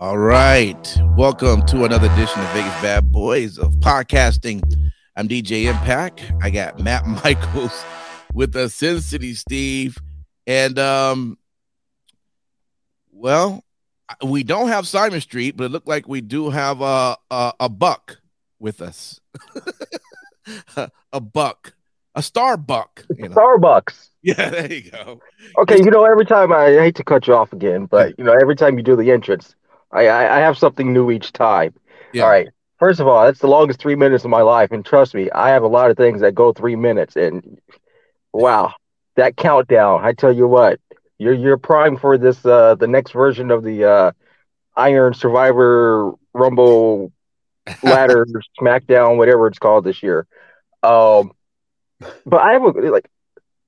All right. Welcome to another edition of Vegas Bad Boys of Podcasting. I'm DJ Impact. I got Matt Michaels with us, Sin City Steve. And um, well, we don't have Simon Street, but it looked like we do have a a, a buck with us. a buck. A star buck. You know? Starbucks. Yeah, there you go. Okay, you know, every time I, I hate to cut you off again, but you know, every time you do the entrance, I, I, I have something new each time. Yeah. All right. First of all, that's the longest three minutes of my life, and trust me, I have a lot of things that go three minutes, and wow, that countdown! I tell you what, you're you're prime for this uh the next version of the uh Iron Survivor Rumble ladder SmackDown, whatever it's called this year. Um, but I have a like,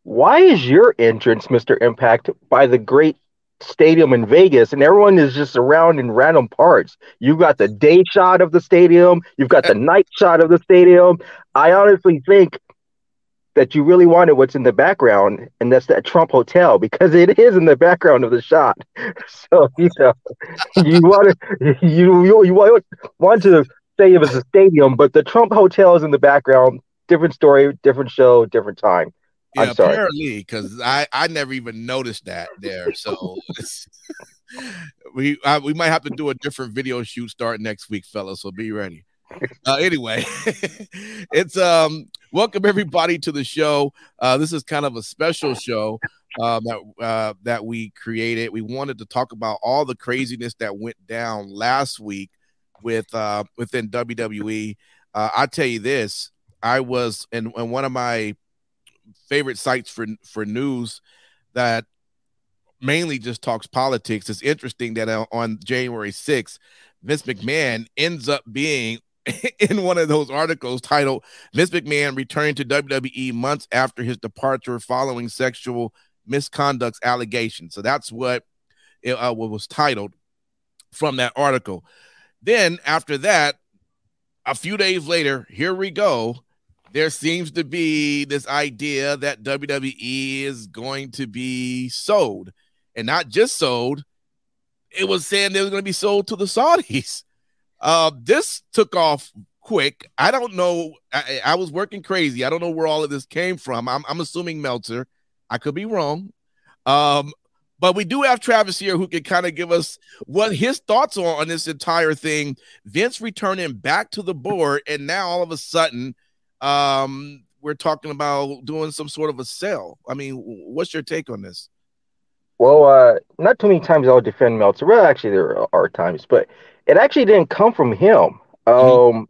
why is your entrance, Mister Impact, by the great stadium in Vegas and everyone is just around in random parts. You've got the day shot of the stadium, you've got the night shot of the stadium. I honestly think that you really wanted what's in the background, and that's that Trump Hotel because it is in the background of the shot. So you know, you want to you you, you want, want to say it was a stadium, but the Trump Hotel is in the background. Different story, different show, different time. Yeah, I'm sorry. apparently, because I I never even noticed that there. So we uh, we might have to do a different video shoot start next week, fellas. So be ready. Uh, anyway, it's um welcome everybody to the show. Uh, this is kind of a special show um, that uh, that we created. We wanted to talk about all the craziness that went down last week with uh, within WWE. Uh, I tell you this, I was in, in one of my favorite sites for for news that mainly just talks politics. It's interesting that on January 6th, Vince McMahon ends up being in one of those articles titled Vince McMahon returned to WWE months after his departure following sexual misconduct allegations. So that's what it uh, what was titled from that article. Then after that, a few days later, here we go there seems to be this idea that WWE is going to be sold, and not just sold. It was saying they were going to be sold to the Saudis. Uh, this took off quick. I don't know. I, I, was working crazy. I don't know where all of this came from. I'm, I'm assuming Meltzer. I could be wrong. Um, but we do have Travis here who can kind of give us what his thoughts are on this entire thing. Vince returning back to the board, and now all of a sudden um, we're talking about doing some sort of a sale. I mean, what's your take on this? Well, uh, not too many times I'll defend Meltzer. Well, actually, there are times, but it actually didn't come from him. Mm-hmm. Um, mm-hmm.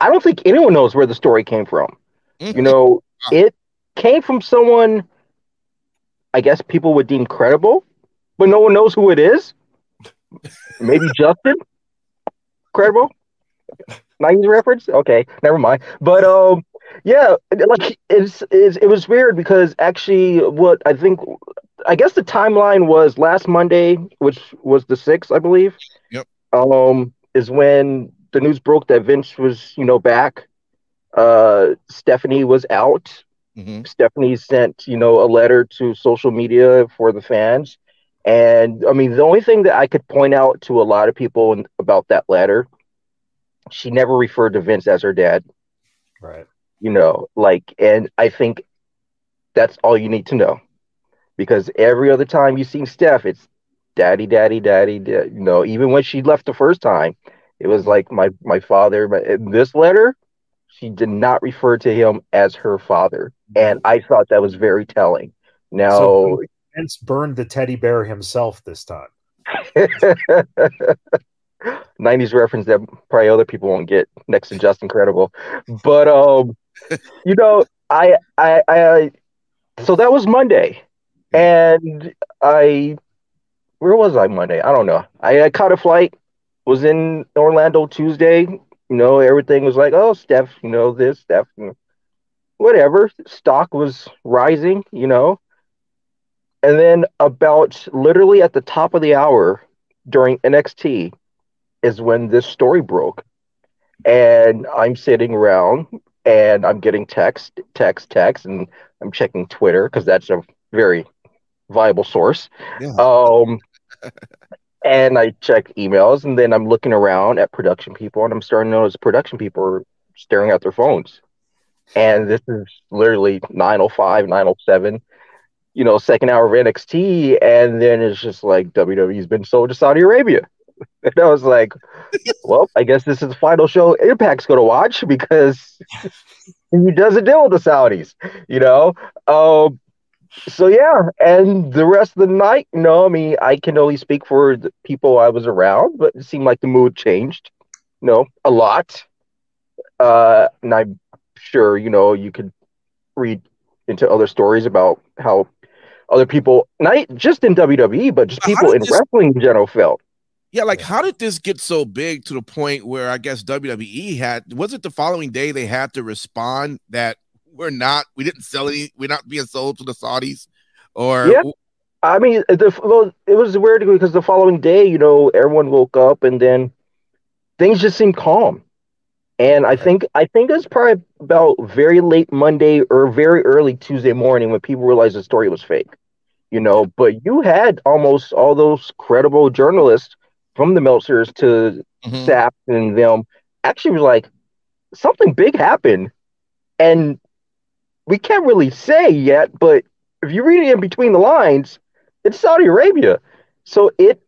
I don't think anyone knows where the story came from. Mm-hmm. You know, it came from someone I guess people would deem credible, but no one knows who it is. Maybe Justin? Credible? 90s reference? Okay, never mind. But um yeah, like it's, it's it was weird because actually what I think I guess the timeline was last Monday, which was the 6th, I believe. Yep. Um is when the news broke that Vince was, you know, back. Uh Stephanie was out. Mm-hmm. Stephanie sent, you know, a letter to social media for the fans. And I mean, the only thing that I could point out to a lot of people in, about that letter she never referred to Vince as her dad. Right. You know, like, and I think that's all you need to know because every other time you've seen Steph, it's daddy, daddy, daddy, daddy. You know, even when she left the first time, it was like my my father. But in this letter, she did not refer to him as her father, and I thought that was very telling. Now, so Vince burned the teddy bear himself this time. 90s reference that probably other people won't get next to Justin Credible. But um you know, I I I so that was Monday. And I where was I Monday? I don't know. I, I caught a flight, was in Orlando Tuesday. You know, everything was like, oh, Steph, you know, this, Steph, whatever. Stock was rising, you know. And then about literally at the top of the hour during NXT, is when this story broke. And I'm sitting around and I'm getting text, text, text, and I'm checking Twitter because that's a very viable source. Yeah. Um, And I check emails, and then I'm looking around at production people, and I'm starting to notice production people are staring at their phones. And this is literally 905, 907, you know, second hour of NXT. And then it's just like WWE's been sold to Saudi Arabia. And I was like, well, I guess this is the final show Impact's going to watch because he doesn't deal with the Saudis, you know? Um, so yeah, and the rest of the night, you know, I mean, I can only speak for the people I was around, but it seemed like the mood changed, you know, a lot. Uh, and I'm sure, you know, you could read into other stories about how other people, not just in WWE, but just people in this, wrestling in general felt. Yeah, like how did this get so big to the point where I guess WWE had was it the following day they had to respond that we're not we didn't sell any we're not being sold to the Saudis or yeah. I mean, uh, the well, it was weird because the following day, you know, everyone woke up and then things just seemed calm. And I think I think it was probably about very late Monday or very early Tuesday morning when people realized the story was fake. You know, but you had almost all those credible journalists from the Meltzers to mm-hmm. Sapp and them actually was like something big happened, and we can't really say yet. But if you read it in between the lines, it's Saudi Arabia. So it,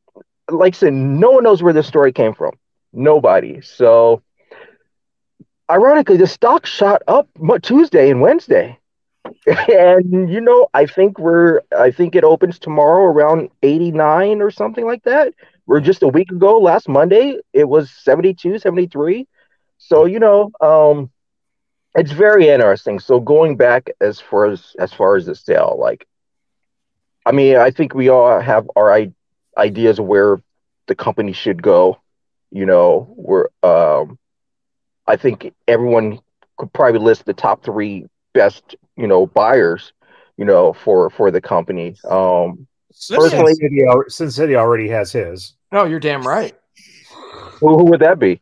like I said, no one knows where this story came from. Nobody. So ironically, the stock shot up Tuesday and Wednesday. and you know, I think we're I think it opens tomorrow around 89 or something like that. We're just a week ago, last Monday, it was 72, 73. So, you know, um it's very interesting. So going back as far as as far as the sale, like I mean, I think we all have our I- ideas of where the company should go. You know, we're um I think everyone could probably list the top three best, you know, buyers, you know, for for the company. Um, personally, Sin City already has his. No, you're damn right. Who, who would that be?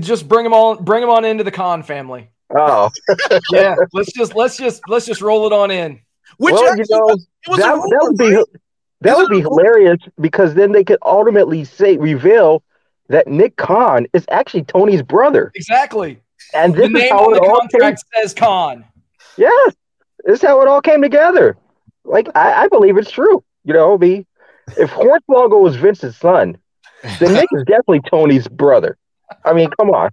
Just bring them all. bring them on into the Khan family. Oh, yeah. Let's just let's just let's just roll it on in. Which well, you know, that, that would be that would be hilarious because then they could ultimately say reveal that Nick Khan is actually Tony's brother. Exactly. And this the is how it all contract came. says Khan. Yes, this is how it all came together. Like I, I believe it's true. You know, me. If Hornswoggle was Vince's son, then Nick is definitely Tony's brother. I mean, come on.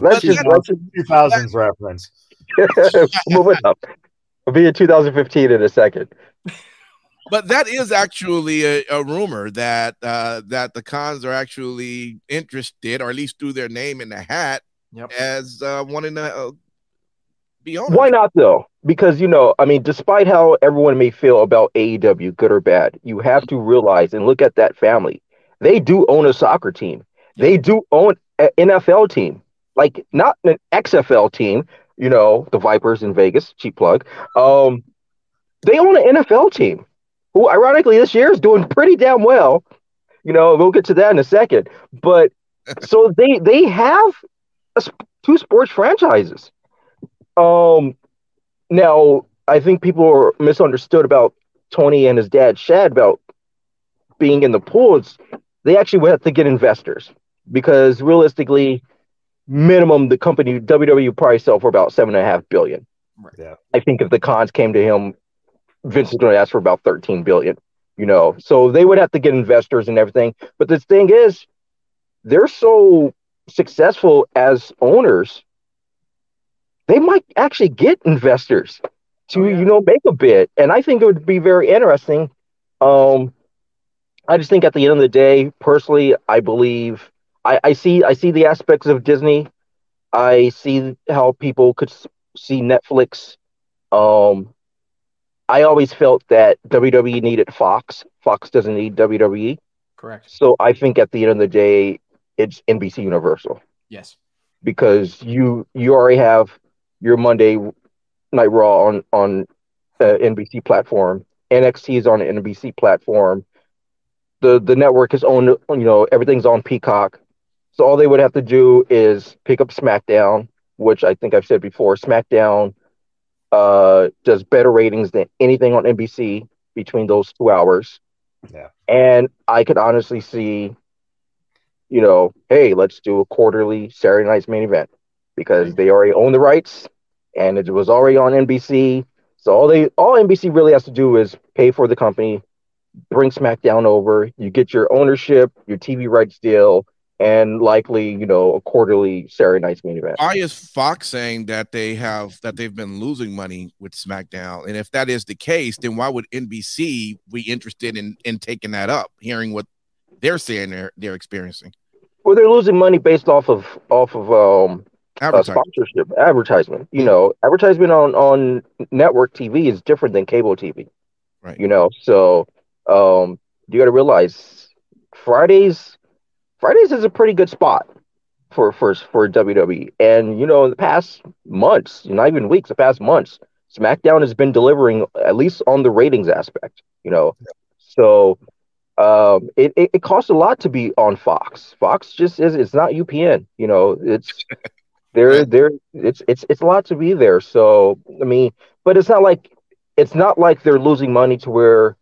Let's just let's two thousands reference. Move it up. I'll be in 2015 in a second but that is actually a, a rumor that uh, that the Khans are actually interested, or at least threw their name in the hat yep. as uh, wanting to uh, be on. Why not though? Because you know, I mean, despite how everyone may feel about AEW, good or bad, you have to realize and look at that family. They do own a soccer team. They do own an NFL team, like not an XFL team. You know, the Vipers in Vegas, cheap plug. Um, they own an NFL team who ironically this year is doing pretty damn well. You know, we'll get to that in a second. But so they they have a, two sports franchises. Um, now I think people are misunderstood about Tony and his dad Shad about being in the pools. They actually would have to get investors because realistically, minimum the company WWE probably sell for about seven and a half billion. Yeah. I think if the Khans came to him Vince is going to ask for about 13 billion, you know. So they would have to get investors and everything. But the thing is, they're so successful as owners, they might actually get investors to, oh, yeah. you know, make a bid. And I think it would be very interesting. Um, I just think at the end of the day, personally, I believe I, I see I see the aspects of Disney. I see how people could see Netflix. Um, I always felt that WWE needed Fox. Fox doesn't need WWE. Correct. So I think at the end of the day, it's NBC Universal. Yes. Because you you already have your Monday Night Raw on on uh, NBC platform. NXT is on the NBC platform. The the network is on you know everything's on Peacock. So all they would have to do is pick up SmackDown, which I think I've said before. SmackDown uh, does better ratings than anything on NBC between those two hours. Yeah. And I could honestly see, you know, hey, let's do a quarterly Saturday night's main event because they already own the rights and it was already on NBC. So all they all NBC really has to do is pay for the company, bring SmackDown over, you get your ownership, your TV rights deal, and likely, you know, a quarterly Saturday night's main event. Why is Fox saying that they have that they've been losing money with SmackDown? And if that is the case, then why would NBC be interested in in taking that up, hearing what they're saying they're they're experiencing? Well, they're losing money based off of off of um uh, sponsorship, advertisement. You know, advertisement on on network TV is different than cable TV. Right. You know, so um you got to realize Fridays Fridays is a pretty good spot for for for WWE. And you know, in the past months, not even weeks, the past months, SmackDown has been delivering at least on the ratings aspect. You know, so um, it, it, it costs a lot to be on Fox. Fox just is it's not UPN. You know, it's they're they're it's it's it's a lot to be there. So I mean, but it's not like it's not like they're losing money to where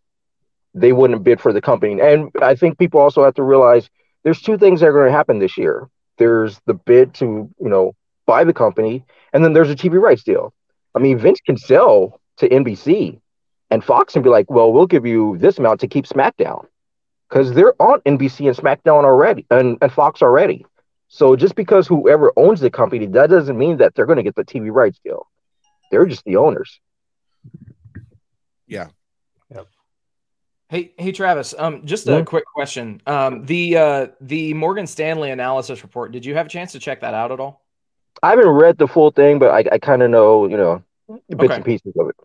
they wouldn't bid for the company. And I think people also have to realize there's two things that are going to happen this year. There's the bid to, you know, buy the company, and then there's a TV rights deal. I mean, Vince can sell to NBC and Fox and be like, well, we'll give you this amount to keep SmackDown because they're on NBC and SmackDown already and, and Fox already. So just because whoever owns the company, that doesn't mean that they're going to get the TV rights deal. They're just the owners. Yeah. Hey, hey, Travis. Um, just a mm-hmm. quick question. Um, the uh, the Morgan Stanley analysis report. Did you have a chance to check that out at all? I haven't read the full thing, but I, I kind of know, you know, bits okay. and pieces of it.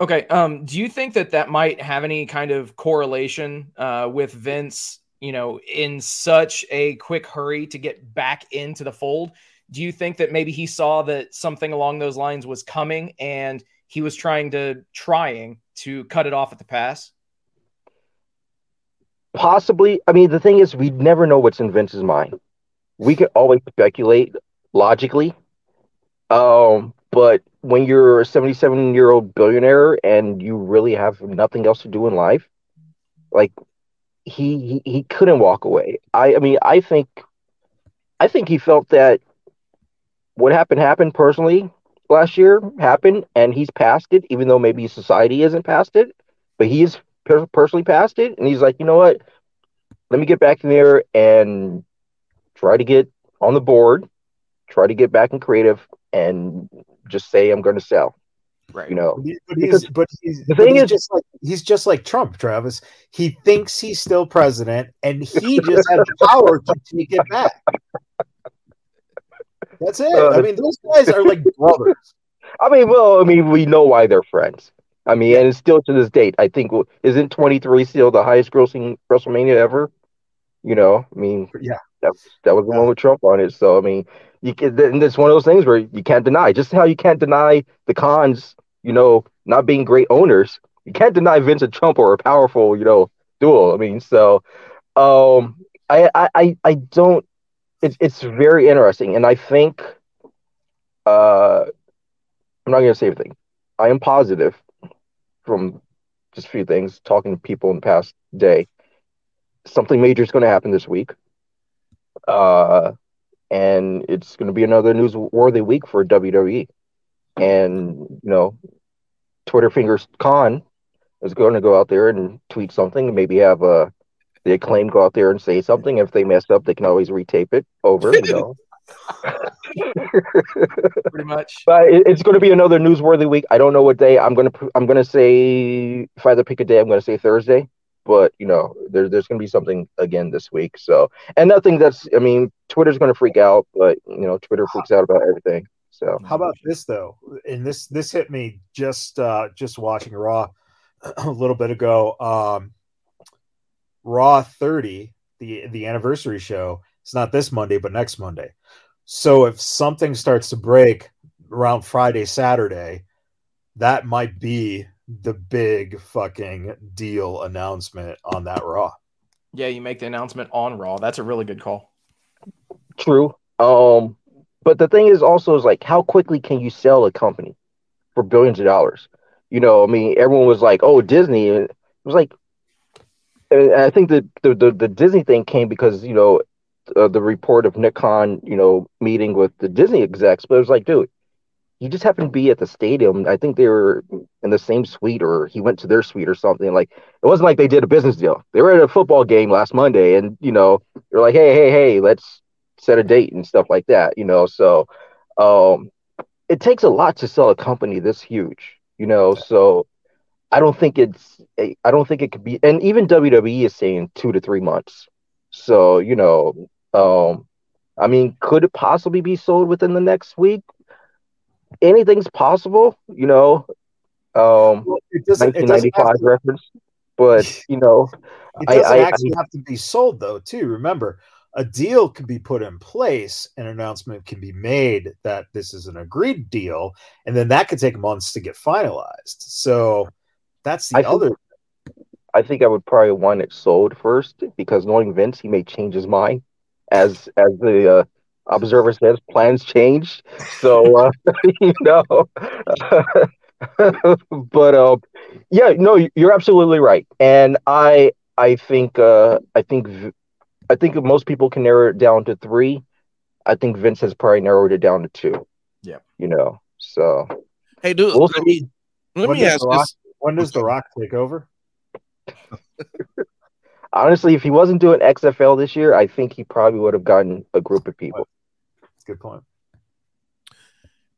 Okay. Um, do you think that that might have any kind of correlation uh, with Vince? You know, in such a quick hurry to get back into the fold. Do you think that maybe he saw that something along those lines was coming and he was trying to trying to cut it off at the pass? Possibly. I mean, the thing is, we never know what's in Vince's mind. We can always speculate logically. Um, but when you're a 77 year old billionaire and you really have nothing else to do in life, like he, he he couldn't walk away. I I mean, I think I think he felt that what happened happened personally last year happened and he's past it even though maybe society isn't past it but he's per- personally passed it, and he's like, you know what? Let me get back in there and try to get on the board, try to get back in creative, and just say I'm going to sell. Right. You know, but he's, but he's the thing is just like he's just like Trump, Travis. He thinks he's still president, and he just has the power to take it back. That's it. Uh, I mean, those guys are like brothers. I mean, well, I mean, we know why they're friends. I mean, and it's still to this date. I think isn't 23 still the highest grossing WrestleMania ever? You know, I mean, yeah, that that was the yeah. one with Trump on it. So I mean, you can. And it's one of those things where you can't deny. Just how you can't deny the Khans, you know, not being great owners. You can't deny Vince and Trump are a powerful, you know, duel. I mean, so um, I I I don't. It's it's very interesting, and I think uh, I'm not gonna say everything. I am positive from just a few things, talking to people in the past day. Something major is going to happen this week. Uh, and it's going to be another newsworthy week for WWE. And, you know, Twitter Fingers Khan is going to go out there and tweet something, and maybe have a the acclaim go out there and say something. If they mess up, they can always retape it over, you know. Pretty much. But it, it's going to be another newsworthy week. I don't know what day. I'm going to. I'm going to say if I had to pick a day, I'm going to say Thursday. But you know, there, there's going to be something again this week. So, and nothing that's. I mean, Twitter's going to freak out, but you know, Twitter freaks out about everything. So, how about this though? And this this hit me just uh just watching Raw a little bit ago. Um, Raw 30, the the anniversary show. It's not this Monday, but next Monday. So if something starts to break around Friday, Saturday, that might be the big fucking deal announcement on that Raw. Yeah, you make the announcement on Raw. That's a really good call. True. Um, but the thing is also is like how quickly can you sell a company for billions of dollars? You know, I mean, everyone was like, "Oh, Disney." It was like I think the, the the, the Disney thing came because you know uh, the report of Nick Khan, you know, meeting with the Disney execs, but it was like, dude, he just happened to be at the stadium. I think they were in the same suite, or he went to their suite or something. Like it wasn't like they did a business deal. They were at a football game last Monday, and you know, they're like, hey, hey, hey, let's set a date and stuff like that. You know, so um, it takes a lot to sell a company this huge. You know, so I don't think it's I don't think it could be, and even WWE is saying two to three months. So you know, um, I mean, could it possibly be sold within the next week? Anything's possible, you know. Um, it doesn't, 1995 it reference, but you know, it doesn't I, actually I, have to be sold though. Too remember, a deal can be put in place, an announcement can be made that this is an agreed deal, and then that could take months to get finalized. So that's the I other. Think, I think I would probably want it sold first because knowing Vince, he may change his mind as as the uh, observer says, plans change. So uh, you know, but uh, yeah, no, you're absolutely right, and I I think uh, I think I think most people can narrow it down to three. I think Vince has probably narrowed it down to two. Yeah, you know, so hey, dude, we'll let me let me ask Rock, when does the Rock take over? Honestly, if he wasn't doing XFL this year, I think he probably would have gotten a group of people. Good point.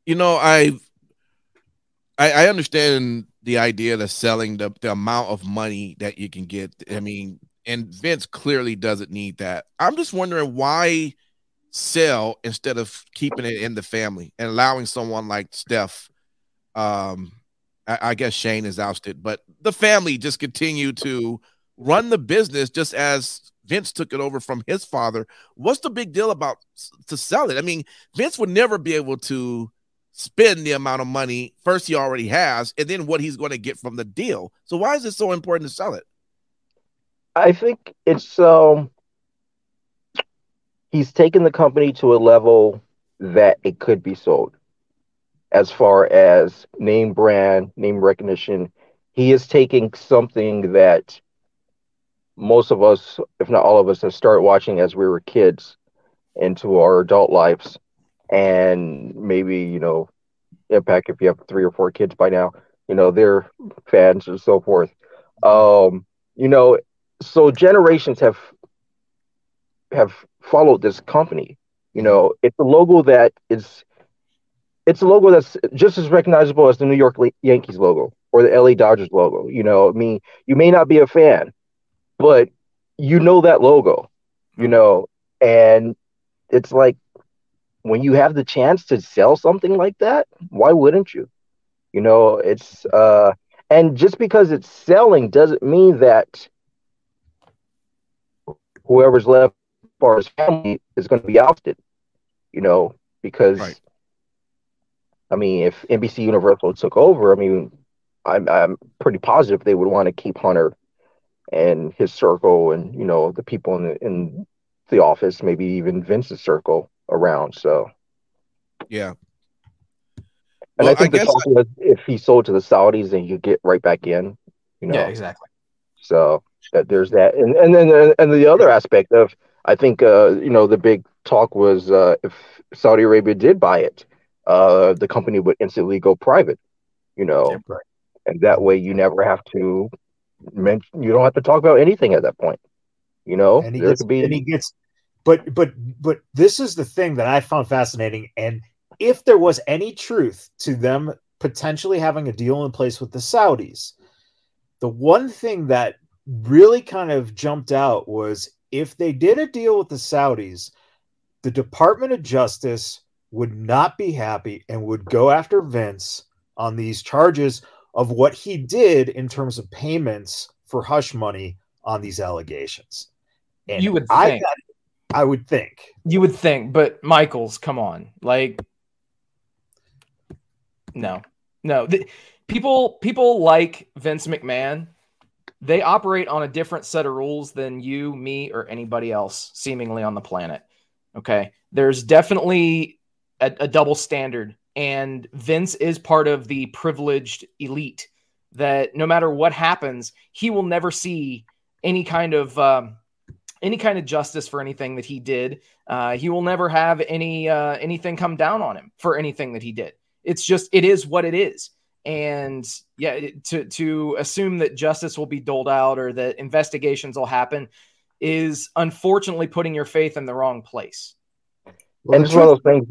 You know, I I, I understand the idea of selling the, the amount of money that you can get. I mean, and Vince clearly doesn't need that. I'm just wondering why sell instead of keeping it in the family and allowing someone like Steph. Um, I, I guess Shane is ousted, but the family just continue to run the business just as Vince took it over from his father. What's the big deal about to sell it? I mean, Vince would never be able to spend the amount of money first he already has, and then what he's going to get from the deal. So why is it so important to sell it? I think it's um he's taken the company to a level that it could be sold as far as name brand, name recognition. He is taking something that most of us, if not all of us, have started watching as we were kids into our adult lives. And maybe, you know, Impact, if you have three or four kids by now, you know, they're fans and so forth. Um, you know, so generations have have followed this company. You know, it's a logo that is it's a logo that's just as recognizable as the New York Yankees logo or the LA Dodgers logo. You know, I mean, you may not be a fan, but you know that logo, you know, and it's like when you have the chance to sell something like that, why wouldn't you? You know, it's uh and just because it's selling doesn't mean that whoever's left for his family is going to be ousted, you know, because right. I mean, if NBC Universal took over, I mean, I'm I'm pretty positive they would want to keep Hunter and his circle, and you know, the people in the in the office, maybe even Vince's circle around. So, yeah. And well, I think I the talk I... was if he sold to the Saudis, then you get right back in. You know. Yeah, exactly. So that there's that, and and then and the other aspect of I think uh, you know the big talk was uh, if Saudi Arabia did buy it, uh, the company would instantly go private, you know, yeah, right. and that way you never have to mention, you don't have to talk about anything at that point, you know. And he there gets, could be, and he gets, but but but this is the thing that I found fascinating, and if there was any truth to them potentially having a deal in place with the Saudis, the one thing that really kind of jumped out was if they did a deal with the Saudis, the Department of Justice would not be happy and would go after Vince on these charges of what he did in terms of payments for hush money on these allegations. And you would think. I, I would think. You would think, but Michaels, come on. Like no. No. The, people people like Vince McMahon they operate on a different set of rules than you, me, or anybody else seemingly on the planet. Okay. There's definitely a, a double standard. And Vince is part of the privileged elite that no matter what happens, he will never see any kind of um, any kind of justice for anything that he did. Uh, he will never have any uh, anything come down on him for anything that he did. It's just it is what it is. And yeah, to to assume that justice will be doled out or that investigations will happen is unfortunately putting your faith in the wrong place. Well, and it's one of those things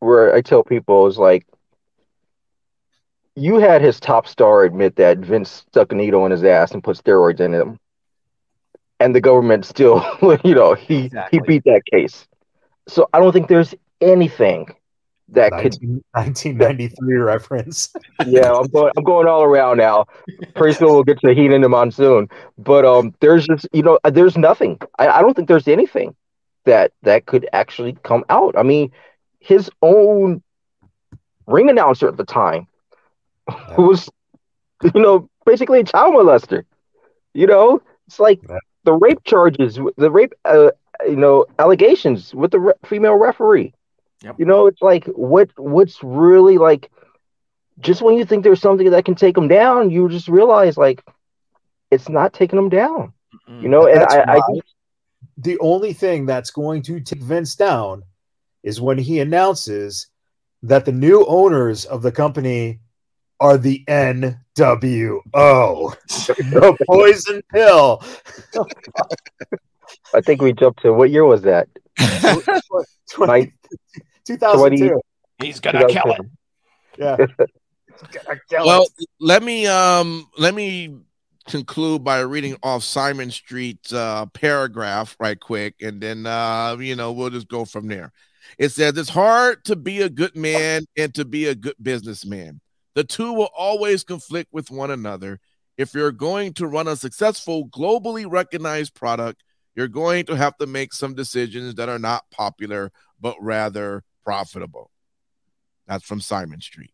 where I tell people is like, you had his top star admit that Vince stuck a needle in his ass and put steroids in him, and the government still, you know, he exactly. he beat that case. So I don't think there's anything that 19, could 1993 reference. yeah, I'm going. I'm going all around now. Pretty soon we'll get to the heat in the monsoon. But um, there's just you know, there's nothing. I, I don't think there's anything that that could actually come out. I mean, his own ring announcer at the time yeah. was, you know, basically a child molester. You know, it's like yeah. the rape charges, the rape, uh, you know, allegations with the re- female referee Yep. You know, it's like what what's really like just when you think there's something that can take them down, you just realize like it's not taking them down. Mm-hmm. You know, and I, I the only thing that's going to take Vince down is when he announces that the new owners of the company are the NWO, the poison pill. I think we jumped to what year was that? 20, 2002. He's gonna kill it. Yeah. well, it. let me um let me conclude by reading off Simon Street's uh, paragraph right quick, and then uh, you know we'll just go from there. It says it's hard to be a good man and to be a good businessman. The two will always conflict with one another. If you're going to run a successful, globally recognized product, you're going to have to make some decisions that are not popular, but rather profitable. That's from Simon Street.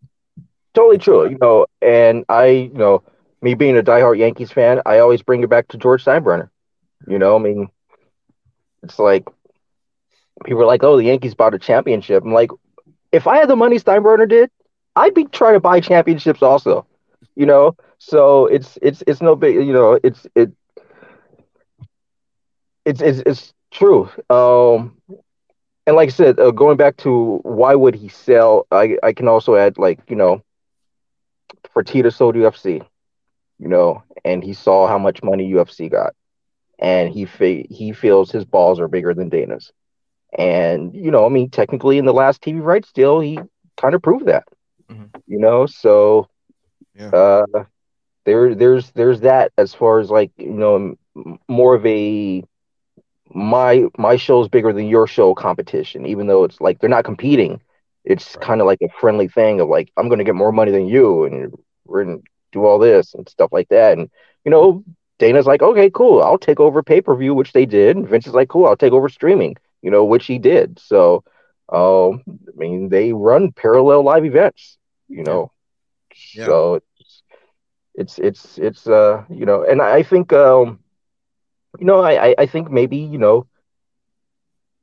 Totally true. You know, and I, you know, me being a diehard Yankees fan, I always bring it back to George Steinbrenner. You know, I mean, it's like people are like, "Oh, the Yankees bought a championship." I'm like, if I had the money Steinbrenner did, I'd be trying to buy championships also. You know, so it's it's it's no big. You know, it's it it's it's, it's true. Um, and like I said, uh, going back to why would he sell? I I can also add like you know, Fertitta sold UFC, you know, and he saw how much money UFC got, and he fe- he feels his balls are bigger than Dana's, and you know, I mean, technically in the last TV rights deal, he kind of proved that, mm-hmm. you know, so yeah. uh, there there's there's that as far as like you know more of a my my show is bigger than your show competition, even though it's like they're not competing. It's right. kind of like a friendly thing of like I'm going to get more money than you, and we're going to do all this and stuff like that. And you know, Dana's like, okay, cool, I'll take over pay per view, which they did. And Vince is like, cool, I'll take over streaming, you know, which he did. So, um, I mean, they run parallel live events, you know. Yeah. So it's it's it's it's uh you know, and I think um you know, I, I think maybe, you know,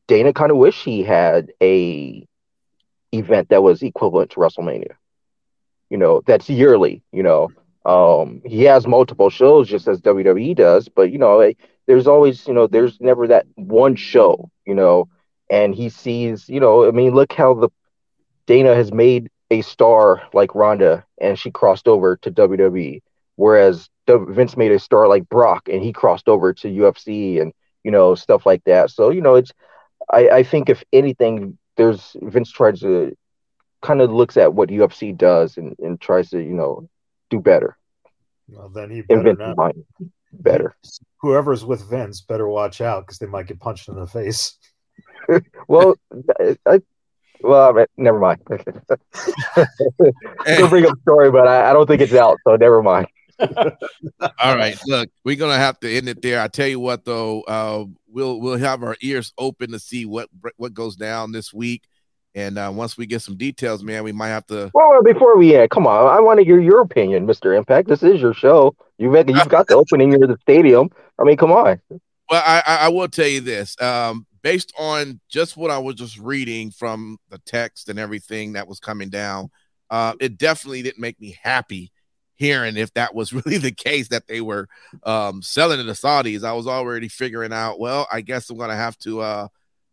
Dana kind of wish he had a event that was equivalent to WrestleMania. You know, that's yearly, you know. Um, he has multiple shows just as WWE does, but you know, there's always, you know, there's never that one show, you know, and he sees, you know, I mean, look how the Dana has made a star like Ronda and she crossed over to WWE. Whereas Vince made a star like Brock and he crossed over to UFC and you know stuff like that. So you know it's I, I think if anything, there's Vince tries to kind of looks at what UFC does and, and tries to you know do better. Well, then he better not. Mind, better. Whoever's with Vince better watch out because they might get punched in the face. well, I, well, never mind. I'll bring up a story, but I, I, don't think it's out, so never mind. All right, look, we're gonna have to end it there. I tell you what, though, uh, we'll we'll have our ears open to see what what goes down this week, and uh, once we get some details, man, we might have to. Well, before we end, come on, I want to hear your opinion, Mister Impact. This is your show. You make you've got the opening of the stadium. I mean, come on. Well, I I will tell you this. Um, based on just what I was just reading from the text and everything that was coming down, uh, it definitely didn't make me happy hearing if that was really the case that they were um, selling to the Saudis, I was already figuring out. Well, I guess I'm gonna have to uh,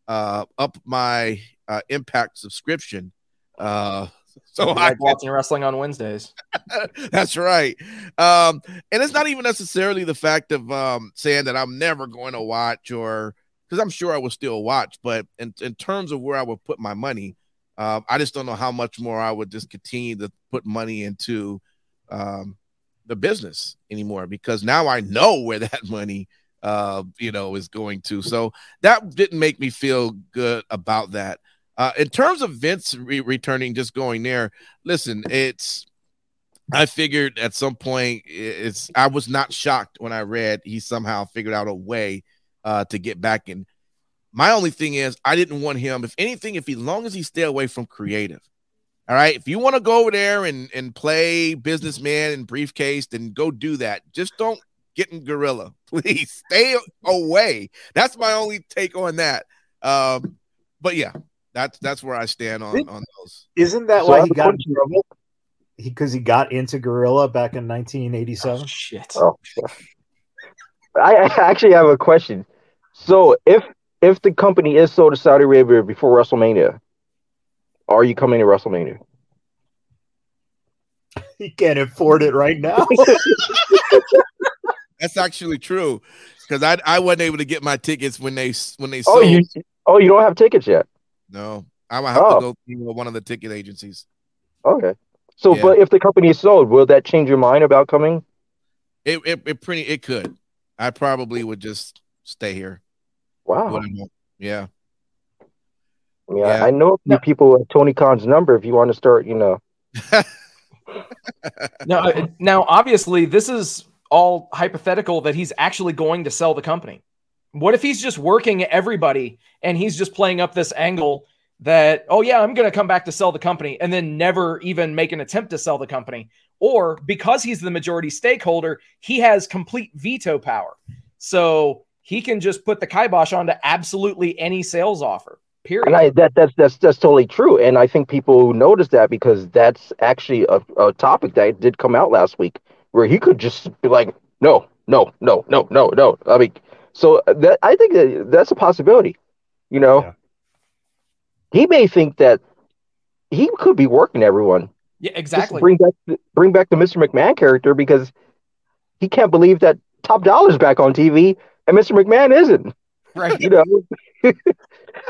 uh, up my uh, Impact subscription. Uh, so I like watching wrestling on Wednesdays. that's right. Um, and it's not even necessarily the fact of um, saying that I'm never going to watch or because I'm sure I will still watch, but in, in terms of where I would put my money, um, I just don't know how much more I would just continue to put money into um, the business anymore because now I know where that money, uh, you know, is going to. So that didn't make me feel good about that. Uh, in terms of Vince re- returning, just going there, listen, it's. I figured at some point it's. I was not shocked when I read he somehow figured out a way uh, to get back in. My only thing is I didn't want him. If anything, if he, long as he stay away from creative, all right. If you want to go over there and and play businessman and briefcase, then go do that. Just don't get in gorilla, please. Stay away. That's my only take on that. Um, but yeah, that's that's where I stand on on those. Isn't that so why he got in trouble? Because he, he, got into Gorilla back in 1987. Oh, shit. Oh, I, I actually have a question. So if if the company is sold to Saudi Arabia before WrestleMania, are you coming to WrestleMania? He can't afford it right now. That's actually true because I I wasn't able to get my tickets when they when they Sold. oh. You, oh, you don't have tickets yet? No, I might have oh. to go through one of the ticket agencies. Okay. So, yeah. but if the company is sold, will that change your mind about coming? It, it, it pretty it could. I probably would just stay here. Wow. Yeah. Yeah, yeah. I know a no. people Tony Khan's number if you want to start, you know. now, uh, now, obviously, this is all hypothetical that he's actually going to sell the company. What if he's just working everybody and he's just playing up this angle that, oh, yeah, I'm going to come back to sell the company and then never even make an attempt to sell the company? Or because he's the majority stakeholder, he has complete veto power. So he can just put the kibosh onto absolutely any sales offer. Period. And I, that that's that's that's totally true, and I think people noticed that because that's actually a, a topic that did come out last week, where he could just be like, no, no, no, no, no, no. I mean, so uh, that I think that that's a possibility. You know, yeah. he may think that he could be working everyone. Yeah, exactly. bring back bring back the Mr. McMahon character because he can't believe that Top Dollar's back on TV and Mr. McMahon isn't. Right. You know.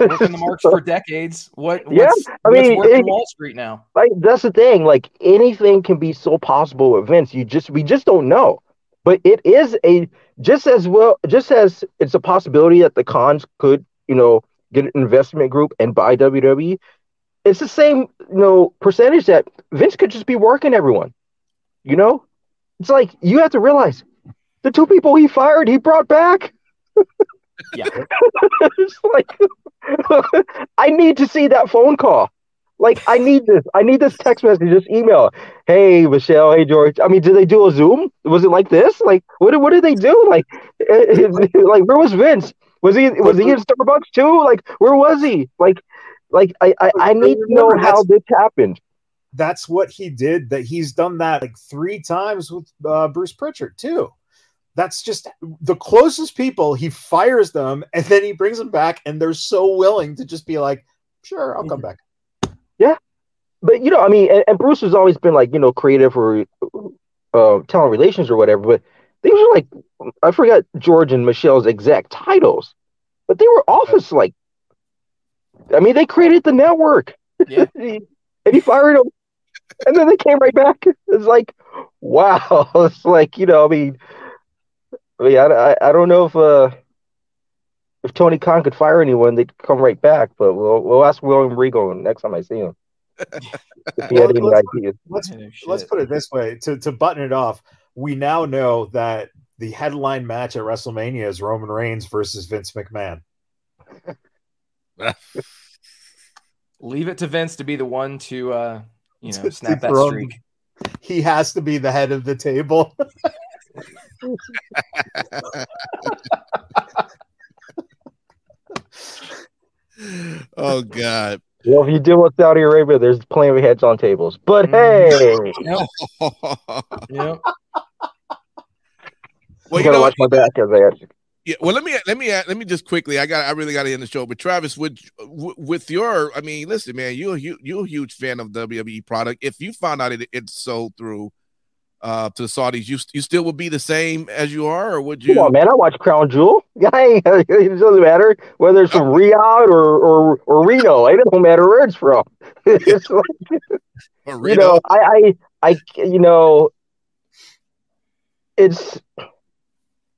Working the marks for decades. What? Yeah, I mean, it, Wall Street now. Like that's the thing. Like anything can be so possible with Vince. You just we just don't know. But it is a just as well, just as it's a possibility that the Khans could, you know, get an investment group and buy WWE. It's the same, you know, percentage that Vince could just be working everyone. You know, it's like you have to realize the two people he fired, he brought back. yeah, it's like I need to see that phone call. Like I need this. I need this text message, this email. Hey Michelle. Hey George. I mean, did they do a Zoom? Was it like this? Like what? Did, what did they do? Like, like where was Vince? Was he was he in Starbucks too? Like where was he? Like, like I I, I need to know how this happened. That's what he did. That he's done that like three times with uh, Bruce Pritchard too. That's just the closest people. He fires them and then he brings them back, and they're so willing to just be like, "Sure, I'll come back." Yeah, but you know, I mean, and, and Bruce has always been like you know creative or uh, talent relations or whatever. But these are like I forgot George and Michelle's exact titles, but they were office like. I mean, they created the network. Yeah. and he fired them, and then they came right back. It's like, wow. It's like you know, I mean, I mean, I, I, I don't know if uh if Tony Khan could fire anyone, they'd come right back. But we'll we'll ask William Regal next time I see him. if he had any let's, ideas. Let's, let's put it this way: to to button it off, we now know that the headline match at WrestleMania is Roman Reigns versus Vince McMahon. Leave it to Vince to be the one to uh you know snap that streak. He has to be the head of the table. Oh God. Well, if you deal with Saudi Arabia, there's plenty of heads on tables. But mm. hey, Yep. Yep. Well, you you gotta know, watch my back as I answer. yeah. Well, let me let me let me just quickly. I got. I really got to end the show. But Travis, with with your, I mean, listen, man, you're a hu- you're a huge fan of WWE product. If you found out it, it's sold through uh to the Saudis, you you still would be the same as you are, or would you? Come on, man. I watch Crown Jewel. Yeah, it doesn't matter whether it's from Riyadh or or, or Reno. It doesn't matter where it's from. It's like, you know, I, I, I, you know, it's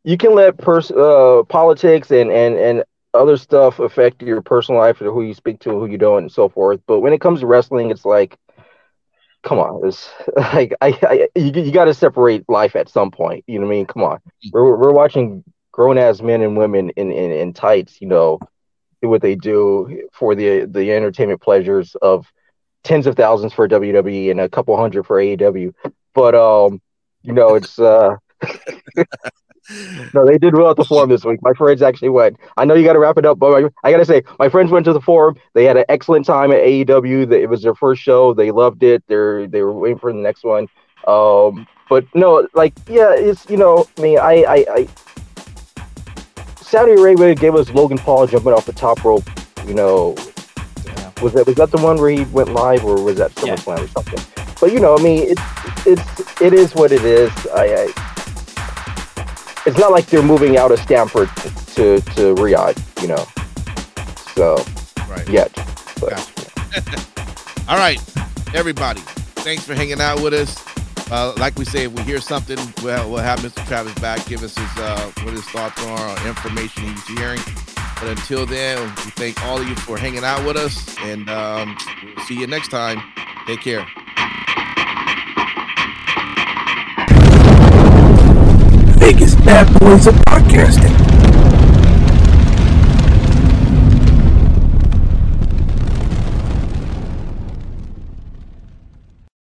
you can let pers- uh, politics and and and other stuff affect your personal life or who you speak to, who you don't, and so forth. But when it comes to wrestling, it's like, come on, it's like I, I you, you got to separate life at some point. You know what I mean? Come on, we're we're watching grown ass men and women in, in in tights, you know, do what they do for the the entertainment pleasures of tens of thousands for WWE and a couple hundred for AEW. But um, you know, it's uh no, they did well at the forum this week. My friends actually went. I know you got to wrap it up, but I, I got to say, my friends went to the forum. They had an excellent time at AEW. It was their first show. They loved it. They're they were waiting for the next one. Um, but no, like yeah, it's you know, I mean, I I, I Saudi Arabia gave us Logan Paul jumping off the top rope. You know, Yeah. was that was that the one where he went live, or was that Yeah. SummerSlam or something? But you know, I mean, it's it's it is what it is. I, I it's not like they're moving out of Stamford to to Riyadh, you know. So right. yet, but Gotcha. All right, everybody. Thanks for hanging out with us. Uh, like we say, if we hear something, we'll, we'll have Mr. Travis back, give us his uh, what his thoughts are, or information he's hearing. But until then, we thank all of you for hanging out with us, and um, we'll see you next time. Take care. Bad Boys of Podcasting.